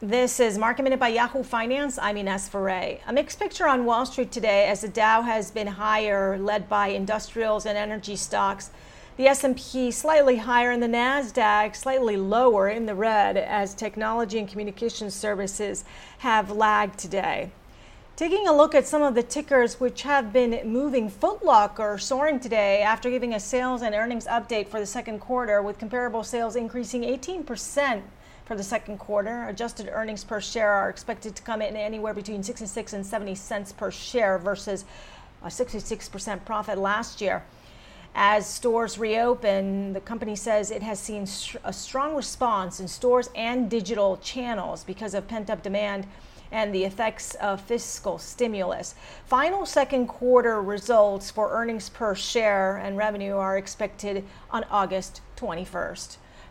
This is Market Minute by Yahoo Finance. I'm Ines Ferre. A mixed picture on Wall Street today as the Dow has been higher, led by industrials and energy stocks. The S&P slightly higher and the Nasdaq slightly lower in the red as technology and communication services have lagged today. Taking a look at some of the tickers which have been moving Footlocker soaring today after giving a sales and earnings update for the second quarter with comparable sales increasing 18% for the second quarter. Adjusted earnings per share are expected to come in anywhere between 66 and 70 cents per share versus a 66% profit last year. As stores reopen, the company says it has seen a strong response in stores and digital channels because of pent up demand and the effects of fiscal stimulus. Final second quarter results for earnings per share and revenue are expected on August 21st.